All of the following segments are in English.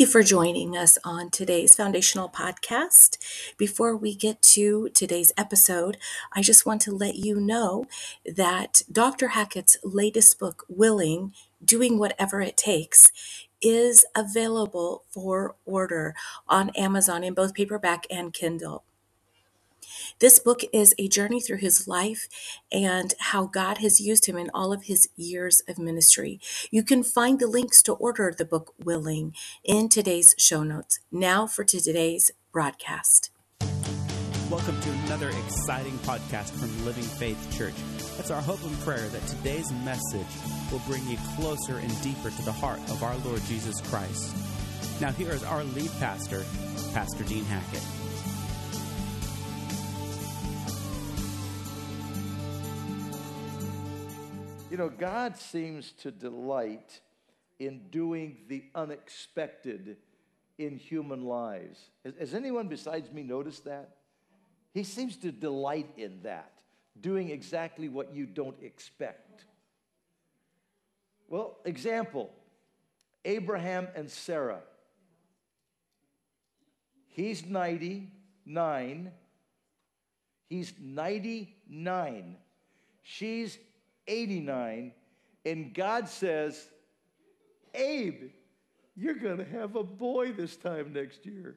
Thank you for joining us on today's foundational podcast. Before we get to today's episode, I just want to let you know that Dr. Hackett's latest book, Willing, Doing Whatever It Takes, is available for order on Amazon in both paperback and Kindle. This book is a journey through his life and how God has used him in all of his years of ministry. You can find the links to order the book Willing in today's show notes. Now for today's broadcast. Welcome to another exciting podcast from Living Faith Church. It's our hope and prayer that today's message will bring you closer and deeper to the heart of our Lord Jesus Christ. Now, here is our lead pastor, Pastor Dean Hackett. You know, God seems to delight in doing the unexpected in human lives. Has, has, anyone besides me noticed that? He seems to delight in that, doing exactly what you don't expect. Well, example Abraham and Sarah. He's 99. He's 99. She's 89, and God says, Abe, you're going to have a boy this time next year.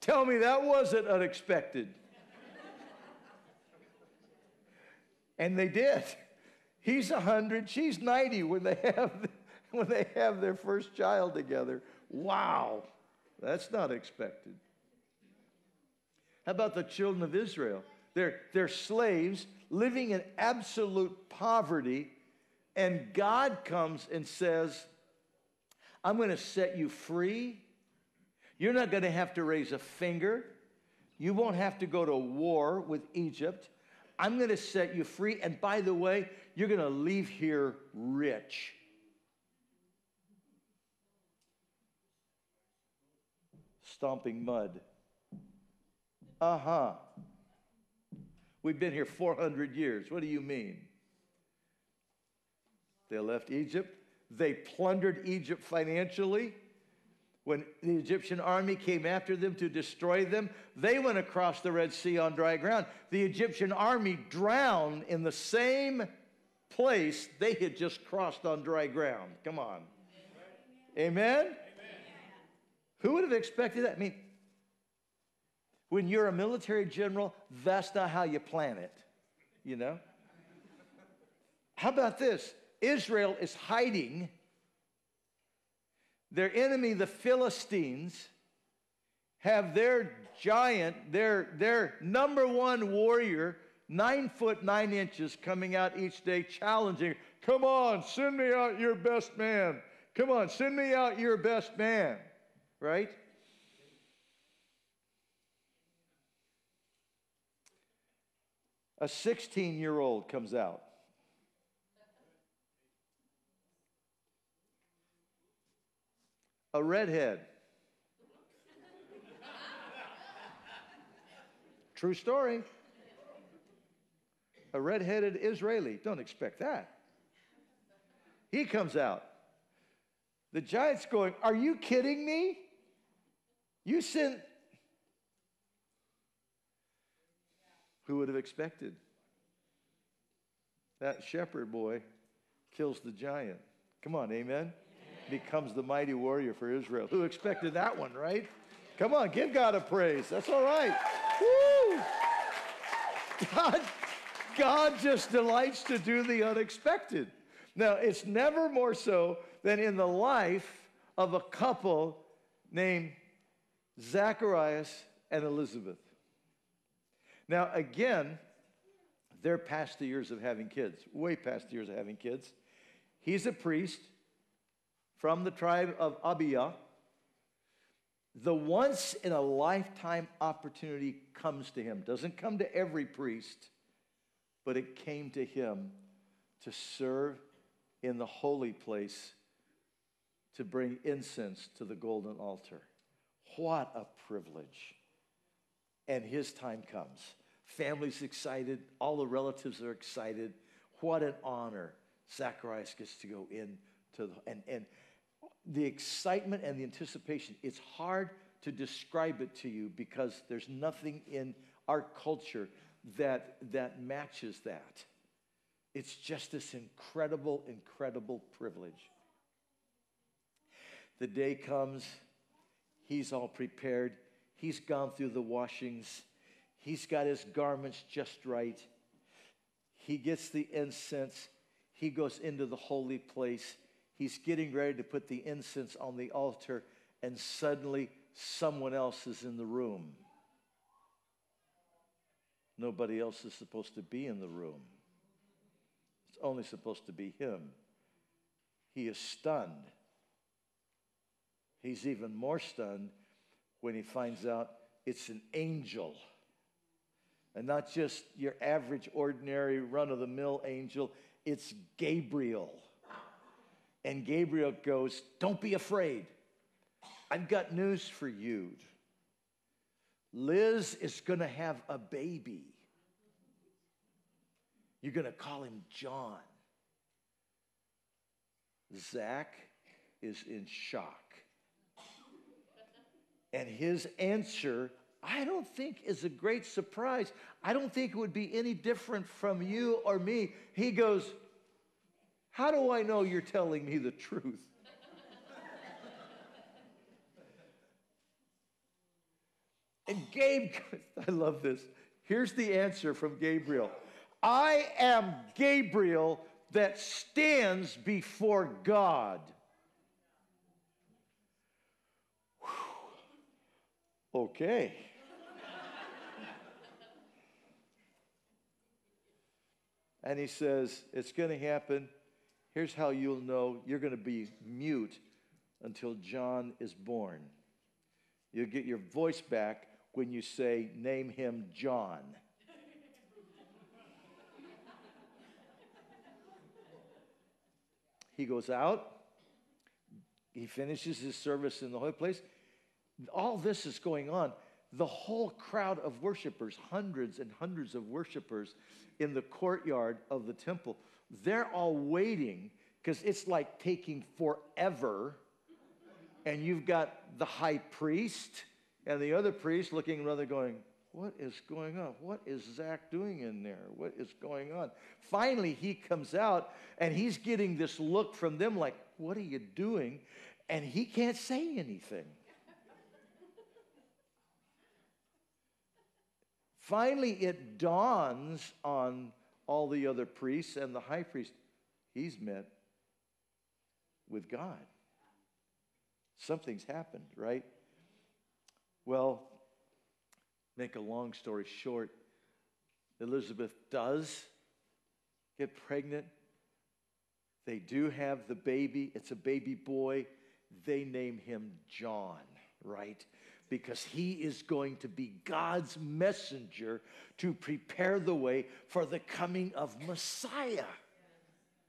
Tell me that wasn't unexpected. and they did. He's 100, she's 90 when they have when they have their first child together. Wow. That's not expected. How about the children of Israel? They're, they're slaves living in absolute poverty, and God comes and says, I'm going to set you free. You're not going to have to raise a finger. You won't have to go to war with Egypt. I'm going to set you free. And by the way, you're going to leave here rich. Stomping mud. Uh huh. We've been here 400 years. What do you mean? They left Egypt. They plundered Egypt financially. When the Egyptian army came after them to destroy them, they went across the Red Sea on dry ground. The Egyptian army drowned in the same place they had just crossed on dry ground. Come on. Amen? Amen? Who would have expected that? I mean, when you're a military general, that's not how you plan it, you know? How about this? Israel is hiding. Their enemy, the Philistines, have their giant, their, their number one warrior, nine foot nine inches, coming out each day challenging, Come on, send me out your best man. Come on, send me out your best man. Right? A 16 year old comes out. A redhead. True story. A redheaded Israeli. Don't expect that. He comes out. The giant's going, Are you kidding me? You sent Who would have expected? That shepherd boy kills the giant. Come on, amen? amen? Becomes the mighty warrior for Israel. Who expected that one, right? Come on, give God a praise. That's all right. Woo! God, God just delights to do the unexpected. Now, it's never more so than in the life of a couple named Zacharias and Elizabeth. Now, again, they're past the years of having kids, way past the years of having kids. He's a priest from the tribe of Abia. The once in a lifetime opportunity comes to him. Doesn't come to every priest, but it came to him to serve in the holy place to bring incense to the golden altar. What a privilege. And his time comes. Family's excited, all the relatives are excited. What an honor. Zacharias gets to go in to the, and, and the excitement and the anticipation, it's hard to describe it to you because there's nothing in our culture that, that matches that. It's just this incredible, incredible privilege. The day comes, he's all prepared, he's gone through the washings, he's got his garments just right, he gets the incense, he goes into the holy place, he's getting ready to put the incense on the altar, and suddenly someone else is in the room. Nobody else is supposed to be in the room. It's only supposed to be him. He is stunned. He's even more stunned when he finds out it's an angel. And not just your average, ordinary, run of the mill angel, it's Gabriel. And Gabriel goes, Don't be afraid. I've got news for you. Liz is going to have a baby. You're going to call him John. Zach is in shock. And his answer, I don't think, is a great surprise. I don't think it would be any different from you or me. He goes, How do I know you're telling me the truth? and Gabe, I love this. Here's the answer from Gabriel I am Gabriel that stands before God. Okay. And he says, It's going to happen. Here's how you'll know you're going to be mute until John is born. You'll get your voice back when you say, Name him John. he goes out, he finishes his service in the holy place all this is going on. The whole crowd of worshipers, hundreds and hundreds of worshipers in the courtyard of the temple, they're all waiting because it's like taking forever. And you've got the high priest and the other priest looking rather going, What is going on? What is Zach doing in there? What is going on? Finally, he comes out and he's getting this look from them like, What are you doing? And he can't say anything. Finally, it dawns on all the other priests and the high priest he's met with God. Something's happened, right? Well, make a long story short, Elizabeth does get pregnant. They do have the baby. It's a baby boy. They name him John, right? Because he is going to be God's messenger to prepare the way for the coming of Messiah.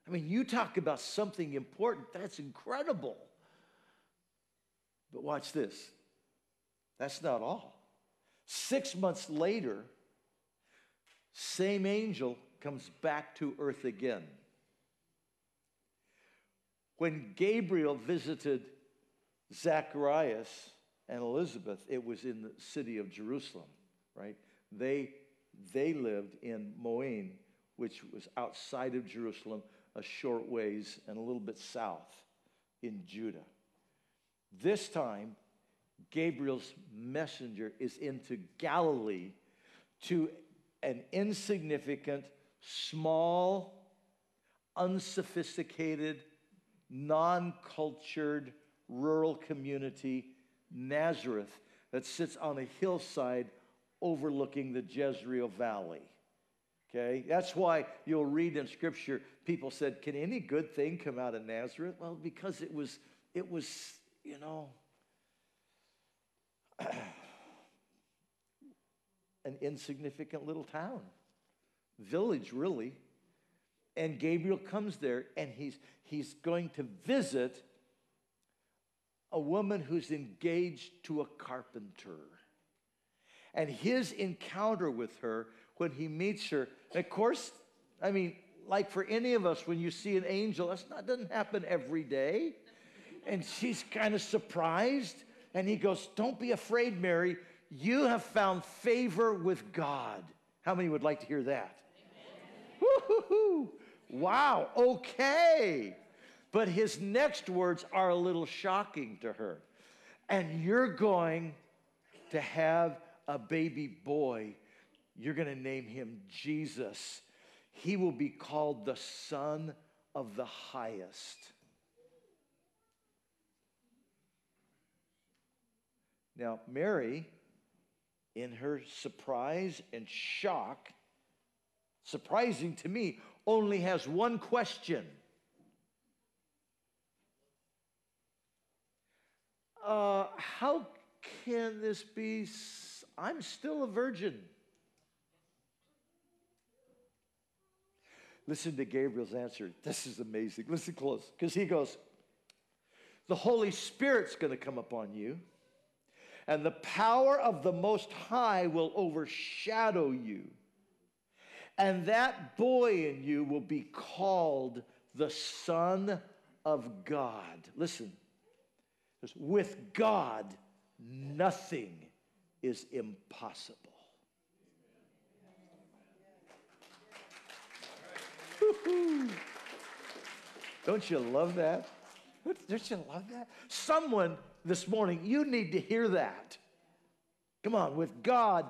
I mean, you talk about something important, that's incredible. But watch this that's not all. Six months later, same angel comes back to earth again. When Gabriel visited Zacharias, and Elizabeth, it was in the city of Jerusalem, right? They, they lived in Moin, which was outside of Jerusalem, a short ways and a little bit south in Judah. This time, Gabriel's messenger is into Galilee to an insignificant, small, unsophisticated, non cultured rural community Nazareth that sits on a hillside overlooking the Jezreel Valley. Okay, that's why you'll read in Scripture people said, "Can any good thing come out of Nazareth?" Well, because it was, it was, you know, an insignificant little town, village, really. And Gabriel comes there, and he's he's going to visit a woman who's engaged to a carpenter. And his encounter with her, when he meets her, of course, I mean, like for any of us when you see an angel, that not doesn't happen every day. And she's kind of surprised. And he goes, Don't be afraid, Mary. You have found favor with God. How many would like to hear that? Wow, okay. But his next words are a little shocking to her. And you're going to have a baby boy. You're going to name him Jesus. He will be called the Son of the Highest. Now, Mary, in her surprise and shock, surprising to me, only has one question. Uh, how can this be? I'm still a virgin. Listen to Gabriel's answer. This is amazing. Listen close, because he goes, The Holy Spirit's going to come upon you, and the power of the Most High will overshadow you. And that boy in you will be called the Son of God. Listen, with God, nothing is impossible. Don't you love that? Don't you love that? Someone this morning, you need to hear that. Come on, with God,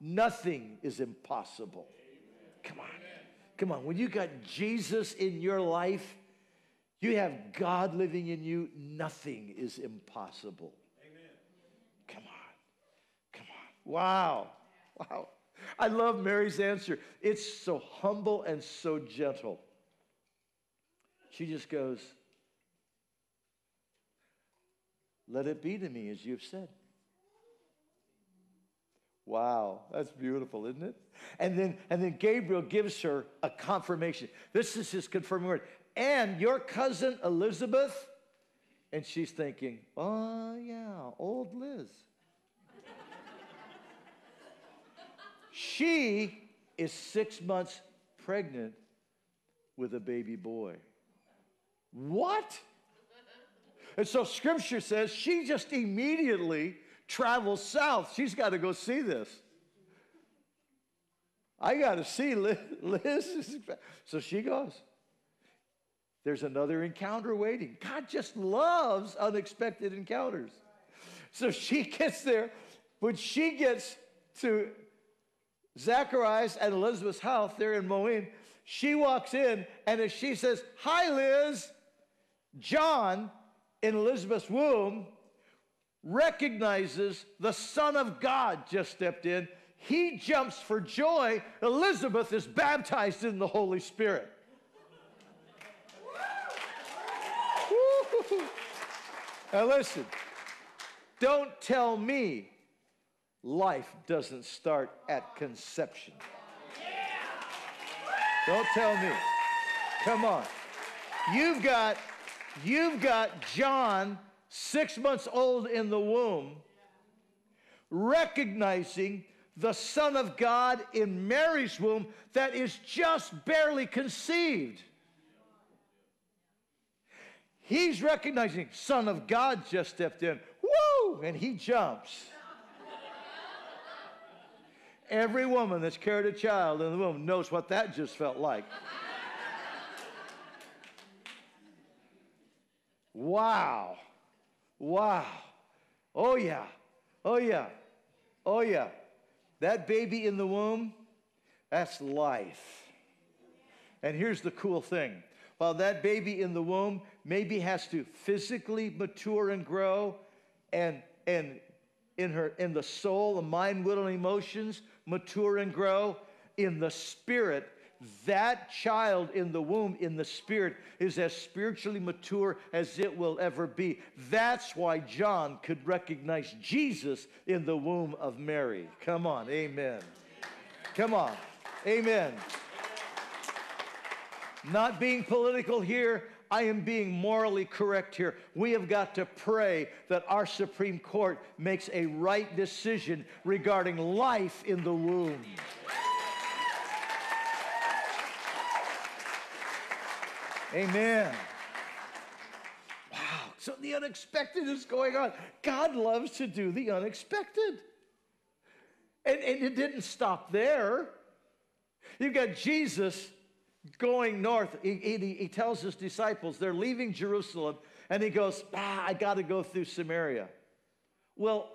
nothing is impossible. Come on. Come on. When you got Jesus in your life, you have God living in you, nothing is impossible. Amen. Come on. Come on. Wow. Wow. I love Mary's answer. It's so humble and so gentle. She just goes, Let it be to me as you've said. Wow, that's beautiful, isn't it? And then, and then Gabriel gives her a confirmation. This is his confirming word. And your cousin Elizabeth, and she's thinking, oh, yeah, old Liz. she is six months pregnant with a baby boy. What? And so scripture says she just immediately travels south. She's got to go see this. I got to see Liz. So she goes. There's another encounter waiting. God just loves unexpected encounters. So she gets there. When she gets to Zacharias and Elizabeth's house there in Moline, she walks in, and as she says, Hi, Liz, John in Elizabeth's womb recognizes the Son of God just stepped in. He jumps for joy. Elizabeth is baptized in the Holy Spirit. now, listen, don't tell me life doesn't start at conception. Don't tell me. Come on. You've got you've got John six months old in the womb, recognizing the Son of God in Mary's womb that is just barely conceived. He's recognizing Son of God just stepped in. Woo! And he jumps. Every woman that's carried a child in the womb knows what that just felt like. wow. Wow. Oh, yeah. Oh, yeah. Oh, yeah. That baby in the womb, that's life. And here's the cool thing while that baby in the womb maybe has to physically mature and grow and, and in her in the soul the mind will and emotions mature and grow in the spirit that child in the womb, in the spirit, is as spiritually mature as it will ever be. That's why John could recognize Jesus in the womb of Mary. Come on, amen. Come on, amen. Not being political here, I am being morally correct here. We have got to pray that our Supreme Court makes a right decision regarding life in the womb. Amen. Wow. So the unexpected is going on. God loves to do the unexpected. And, and it didn't stop there. You've got Jesus going north. He, he, he tells his disciples, they're leaving Jerusalem, and he goes, ah, I got to go through Samaria. Well,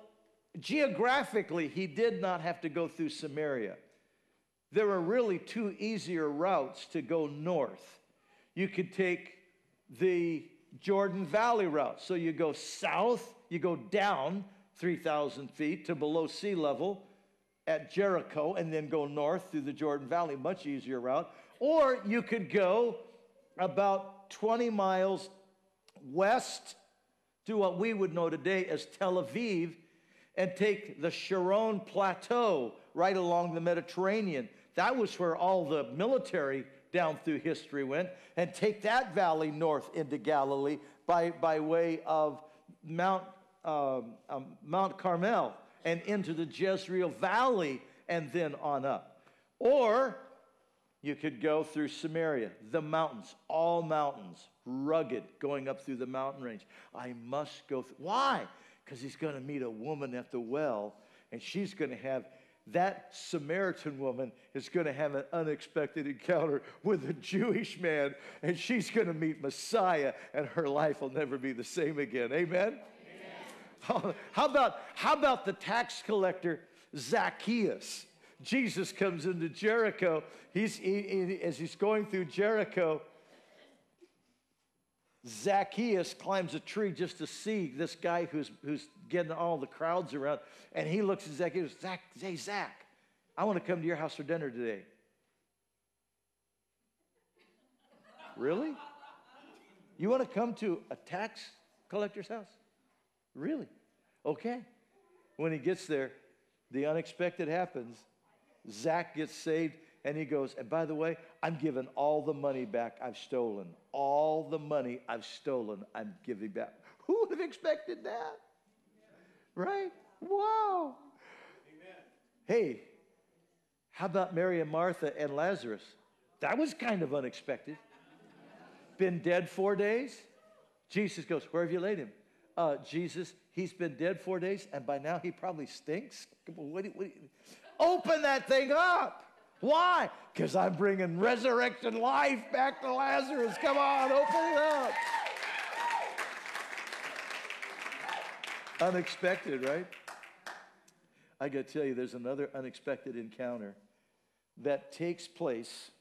geographically, he did not have to go through Samaria. There are really two easier routes to go north. You could take the Jordan Valley route. So you go south, you go down 3,000 feet to below sea level at Jericho, and then go north through the Jordan Valley, much easier route. Or you could go about 20 miles west to what we would know today as Tel Aviv and take the Sharon Plateau right along the Mediterranean. That was where all the military down through history went, and take that valley north into Galilee by, by way of Mount, um, um, Mount Carmel and into the Jezreel Valley and then on up. Or you could go through Samaria, the mountains, all mountains, rugged, going up through the mountain range. I must go through. Why? Because he's going to meet a woman at the well, and she's going to have that Samaritan woman is going to have an unexpected encounter with a Jewish man, and she's going to meet Messiah, and her life will never be the same again. Amen? Amen. How, about, how about the tax collector Zacchaeus? Jesus comes into Jericho. He's, he, he, as he's going through Jericho, Zacchaeus climbs a tree just to see this guy who's, who's getting all the crowds around. And he looks at Zacchaeus, Zach, hey, Zach, I want to come to your house for dinner today. really? You want to come to a tax collector's house? Really? Okay. When he gets there, the unexpected happens. Zach gets saved, and he goes, and by the way, I'm giving all the money back I've stolen. All the money I've stolen, I'm giving back. Who would have expected that? Right? Wow. Amen. Hey, how about Mary and Martha and Lazarus? That was kind of unexpected. been dead four days? Jesus goes, Where have you laid him? Uh, Jesus, he's been dead four days, and by now he probably stinks. What, what, open that thing up. Why? Because I'm bringing resurrected life back to Lazarus. Come on, open it up. Unexpected, right? I got to tell you, there's another unexpected encounter that takes place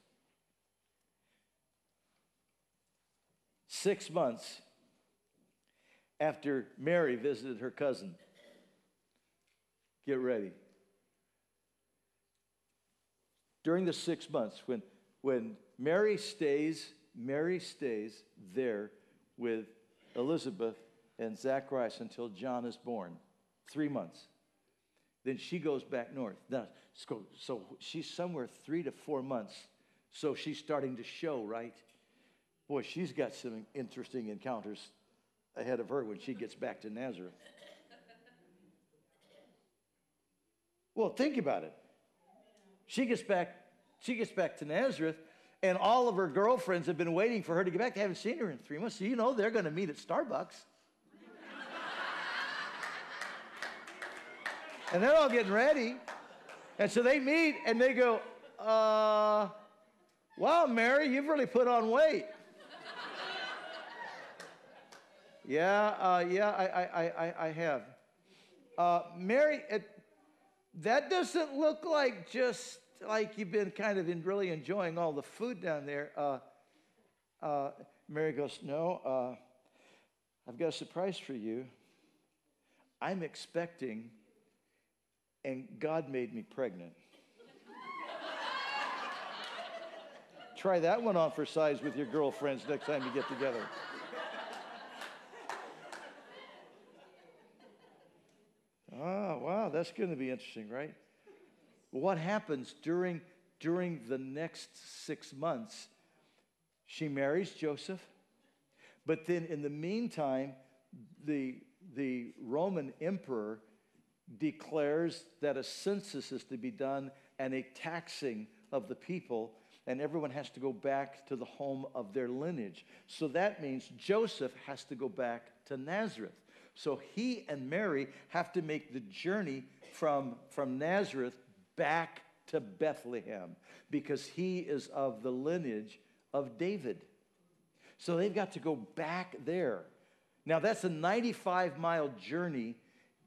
six months after Mary visited her cousin. Get ready. During the six months when, when Mary stays, Mary stays there with Elizabeth and Zacharias until John is born, three months. Then she goes back north. Now, so she's somewhere three to four months. So she's starting to show, right? Boy, she's got some interesting encounters ahead of her when she gets back to Nazareth. Well, think about it. She gets back, she gets back to Nazareth, and all of her girlfriends have been waiting for her to get back. They haven't seen her in three months. So you know they're going to meet at Starbucks. and they're all getting ready. And so they meet and they go, uh, wow, Mary, you've really put on weight. yeah, uh, yeah, I, I, I, I have. Uh, Mary, it, that doesn't look like just like you've been kind of in really enjoying all the food down there. Uh, uh, Mary goes, No, uh, I've got a surprise for you. I'm expecting, and God made me pregnant. Try that one on for size with your girlfriends next time you get together. Oh, wow, that's going to be interesting, right? What happens during, during the next six months? She marries Joseph, but then in the meantime, the, the Roman emperor declares that a census is to be done and a taxing of the people. and everyone has to go back to the home of their lineage. So that means Joseph has to go back to Nazareth. So he and Mary have to make the journey from, from Nazareth back to Bethlehem because he is of the lineage of David. So they've got to go back there. Now, that's a 95 mile journey.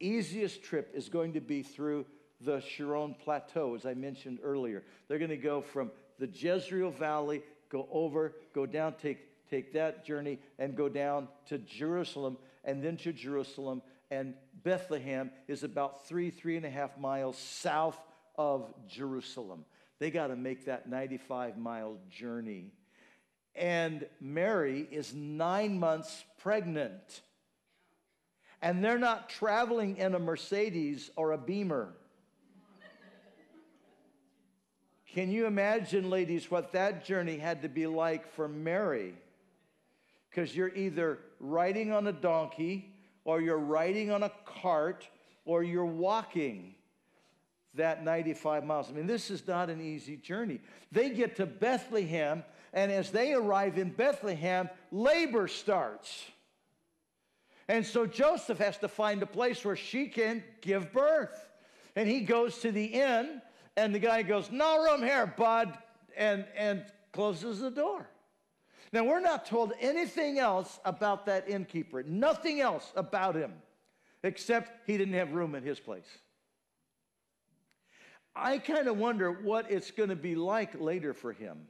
Easiest trip is going to be through the Sharon Plateau, as I mentioned earlier. They're going to go from the Jezreel Valley, go over, go down, take, take that journey, and go down to Jerusalem, and then to Jerusalem. And Bethlehem is about three, three and a half miles south of Jerusalem. They got to make that 95 mile journey. And Mary is nine months pregnant. And they're not traveling in a Mercedes or a Beamer. Can you imagine, ladies, what that journey had to be like for Mary? Because you're either riding on a donkey, or you're riding on a cart, or you're walking that 95 miles. I mean, this is not an easy journey. They get to Bethlehem, and as they arrive in Bethlehem, labor starts. And so Joseph has to find a place where she can give birth. And he goes to the inn, and the guy goes, No room here, bud, and, and closes the door. Now, we're not told anything else about that innkeeper, nothing else about him, except he didn't have room in his place. I kind of wonder what it's going to be like later for him.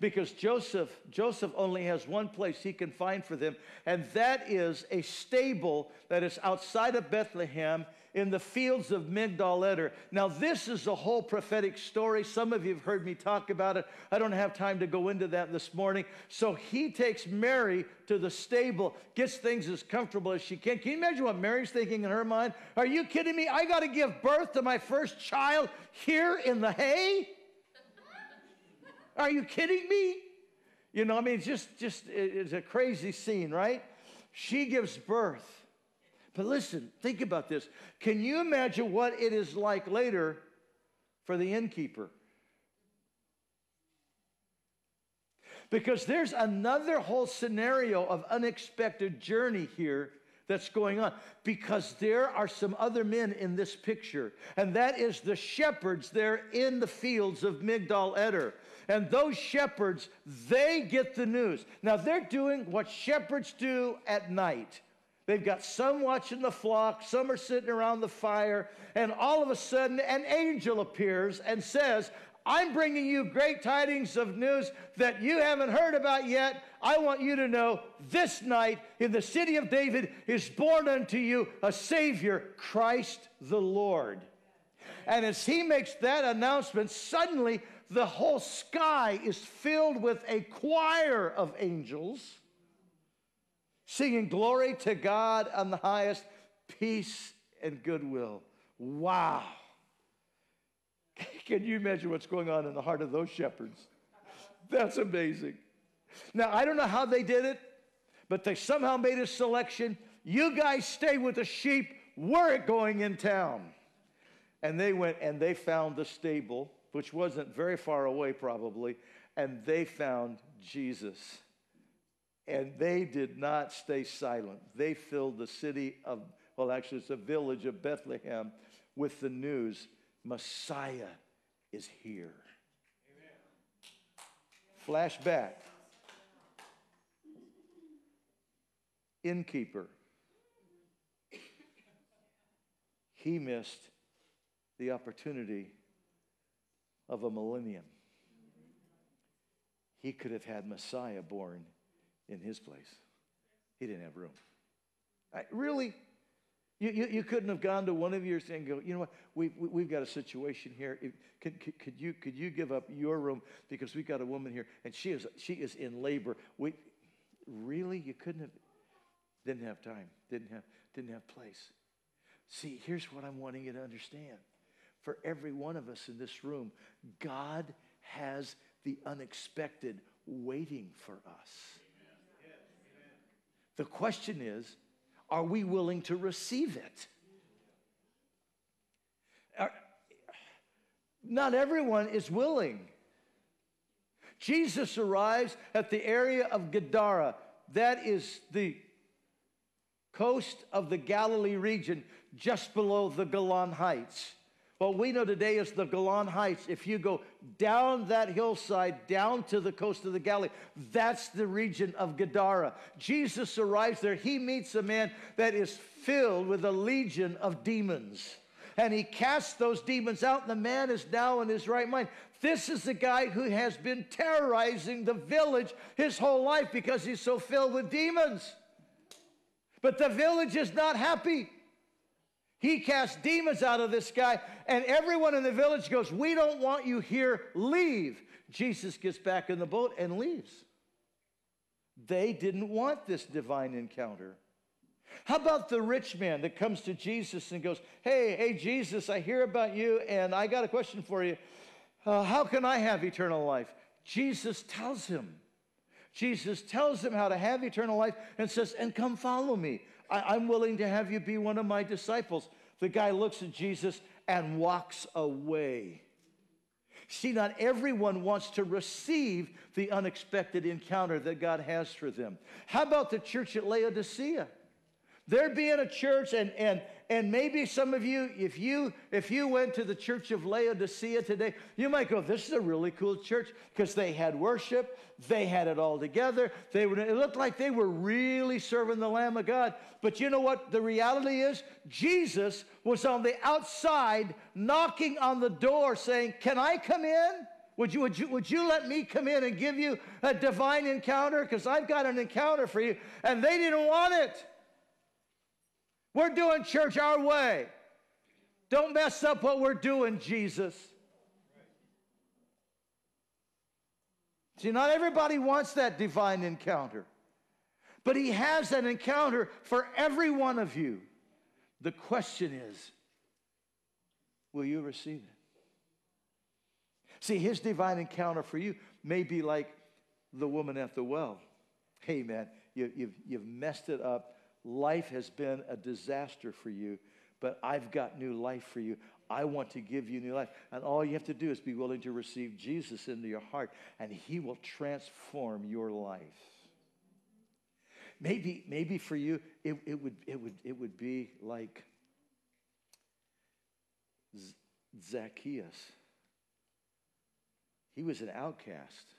Because Joseph, Joseph only has one place he can find for them, and that is a stable that is outside of Bethlehem in the fields of Migdal Eder. Now, this is a whole prophetic story. Some of you have heard me talk about it. I don't have time to go into that this morning. So he takes Mary to the stable, gets things as comfortable as she can. Can you imagine what Mary's thinking in her mind? Are you kidding me? I got to give birth to my first child here in the hay? Are you kidding me? You know, I mean, it's just, just it's a crazy scene, right? She gives birth. But listen, think about this. Can you imagine what it is like later for the innkeeper? Because there's another whole scenario of unexpected journey here that's going on because there are some other men in this picture, and that is the shepherds there in the fields of Migdal Eder. And those shepherds, they get the news. Now they're doing what shepherds do at night. They've got some watching the flock, some are sitting around the fire, and all of a sudden an angel appears and says, I'm bringing you great tidings of news that you haven't heard about yet. I want you to know this night in the city of David is born unto you a Savior, Christ the Lord. And as he makes that announcement, suddenly the whole sky is filled with a choir of angels singing glory to God on the highest, peace and goodwill. Wow. Can you imagine what's going on in the heart of those shepherds? That's amazing. Now, I don't know how they did it, but they somehow made a selection. You guys stay with the sheep. We're going in town. And they went and they found the stable, which wasn't very far away, probably, and they found Jesus. And they did not stay silent. They filled the city of, well, actually, it's a village of Bethlehem with the news Messiah is here. Amen. Flashback. Innkeeper. He missed the opportunity of a millennium. He could have had Messiah born in his place. He didn't have room. I, really? You, you, you, couldn't have gone to one of yours and go, you know what, we, we, have got a situation here. If, could, could, could, you, could you give up your room because we've got a woman here and she is, she is in labor. We, really? You couldn't have, didn't have time, didn't have, didn't have place. See, here's what I'm wanting you to understand. For every one of us in this room, God has the unexpected waiting for us. The question is are we willing to receive it? Are, not everyone is willing. Jesus arrives at the area of Gadara. That is the coast of the Galilee region, just below the Golan Heights. What we know today is the Golan Heights. If you go down that hillside, down to the coast of the Galilee, that's the region of Gadara. Jesus arrives there. He meets a man that is filled with a legion of demons. And he casts those demons out, and the man is now in his right mind. This is the guy who has been terrorizing the village his whole life because he's so filled with demons. But the village is not happy. He casts demons out of this guy, and everyone in the village goes, We don't want you here, leave. Jesus gets back in the boat and leaves. They didn't want this divine encounter. How about the rich man that comes to Jesus and goes, Hey, hey, Jesus, I hear about you, and I got a question for you. Uh, how can I have eternal life? Jesus tells him. Jesus tells him how to have eternal life and says, And come follow me. I, am willing to have you be one of my disciples. The guy looks at Jesus and walks away. See, not everyone wants to receive the unexpected encounter that God has for them. How about the church at Laodicea? There being a church, and, and, and maybe some of you, if you if you went to the church of Laodicea today, you might go, "This is a really cool church," because they had worship, they had it all together. They were, it looked like they were really serving the Lamb of God. But you know what? The reality is, Jesus was on the outside, knocking on the door, saying, "Can I come in?" Would you, would, you, would you let me come in and give you a divine encounter? Because I've got an encounter for you. And they didn't want it. We're doing church our way. Don't mess up what we're doing, Jesus. See, not everybody wants that divine encounter, but He has that encounter for every one of you. The question is, will you receive it? See, His divine encounter for you may be like the woman at the well. Hey, man, you, you've, you've messed it up Life has been a disaster for you, but I've got new life for you. I want to give you new life. And all you have to do is be willing to receive Jesus into your heart, and He will transform your life. Maybe, maybe for you, it, it, would, it, would, it would be like Zacchaeus. He was an outcast.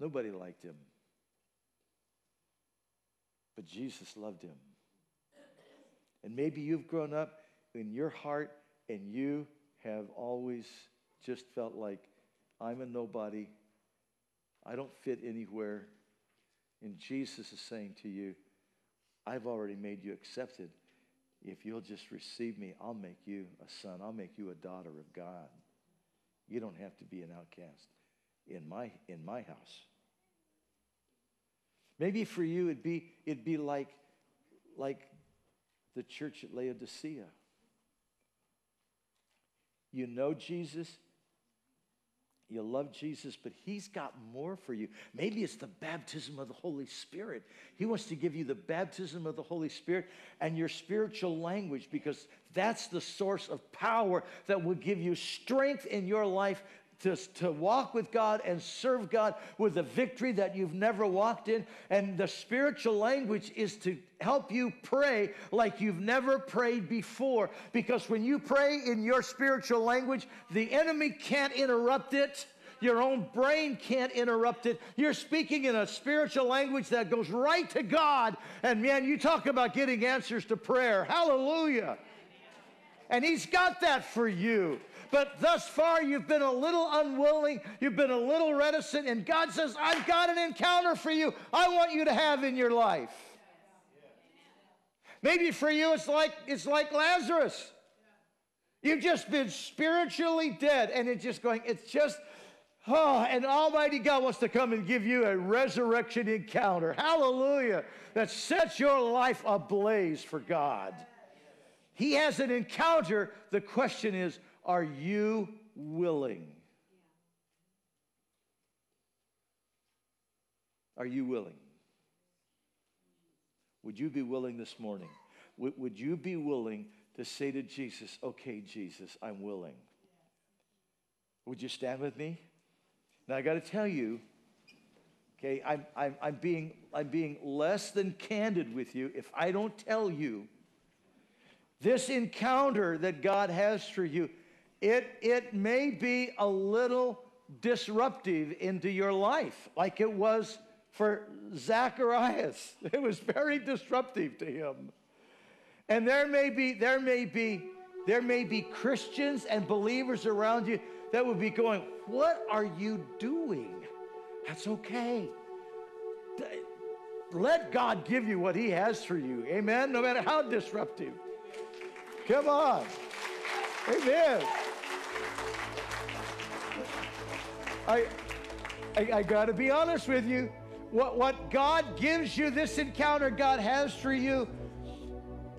Nobody liked him. But Jesus loved him. And maybe you've grown up in your heart and you have always just felt like, I'm a nobody. I don't fit anywhere. And Jesus is saying to you, I've already made you accepted. If you'll just receive me, I'll make you a son. I'll make you a daughter of God. You don't have to be an outcast in my, in my house. Maybe for you it'd be, it'd be like, like the church at Laodicea. You know Jesus, you love Jesus, but He's got more for you. Maybe it's the baptism of the Holy Spirit. He wants to give you the baptism of the Holy Spirit and your spiritual language because that's the source of power that will give you strength in your life to, to walk with God and serve God with a victory that you've never walked in. And the spiritual language is to help you pray like you've never prayed before. Because when you pray in your spiritual language, the enemy can't interrupt it. Your own brain can't interrupt it. You're speaking in a spiritual language that goes right to God. And man, you talk about getting answers to prayer. Hallelujah. And He's got that for you. But thus far, you've been a little unwilling, you've been a little reticent, and God says, I've got an encounter for you I want you to have in your life. Maybe for you, it's like, it's like Lazarus. You've just been spiritually dead, and it's just going, it's just, oh, and Almighty God wants to come and give you a resurrection encounter. Hallelujah. That sets your life ablaze for God. He has an encounter. The question is, are you willing? Are you willing? Would you be willing this morning? Would you be willing to say to Jesus, okay, Jesus, I'm willing? Would you stand with me? Now, I got to tell you, okay, I'm, I'm, I'm, being, I'm being less than candid with you if I don't tell you this encounter that God has for you, it, it may be a little disruptive into your life, like it was for Zacharias. It was very disruptive to him. And there may be, there may be, there may be Christians and believers around you that would be going, What are you doing? That's okay. Let God give you what He has for you. Amen. No matter how disruptive. Come on. Amen. I, I, I got to be honest with you. What, what God gives you, this encounter God has for you,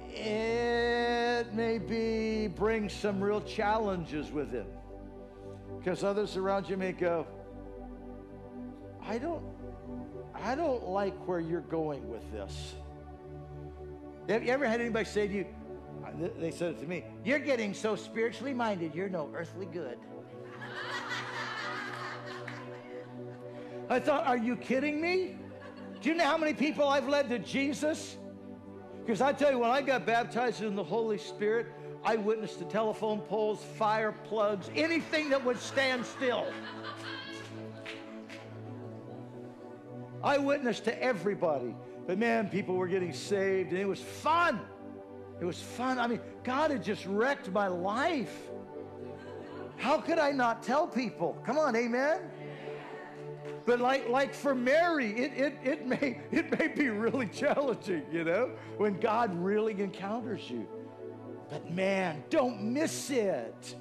it maybe brings some real challenges with it. Because others around you may go, I don't, I don't like where you're going with this. Have you ever had anybody say to you, they said it to me, you're getting so spiritually minded, you're no earthly good. I thought, are you kidding me? Do you know how many people I've led to Jesus? Because I tell you, when I got baptized in the Holy Spirit, I witnessed the telephone poles, fire plugs, anything that would stand still. I witnessed to everybody. But man, people were getting saved, and it was fun. It was fun. I mean, God had just wrecked my life. How could I not tell people? Come on, amen? But like, like for Mary, it, it, it, may, it may be really challenging, you know, when God really encounters you. But man, don't miss it.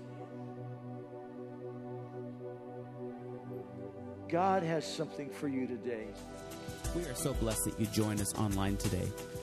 God has something for you today. We are so blessed that you join us online today.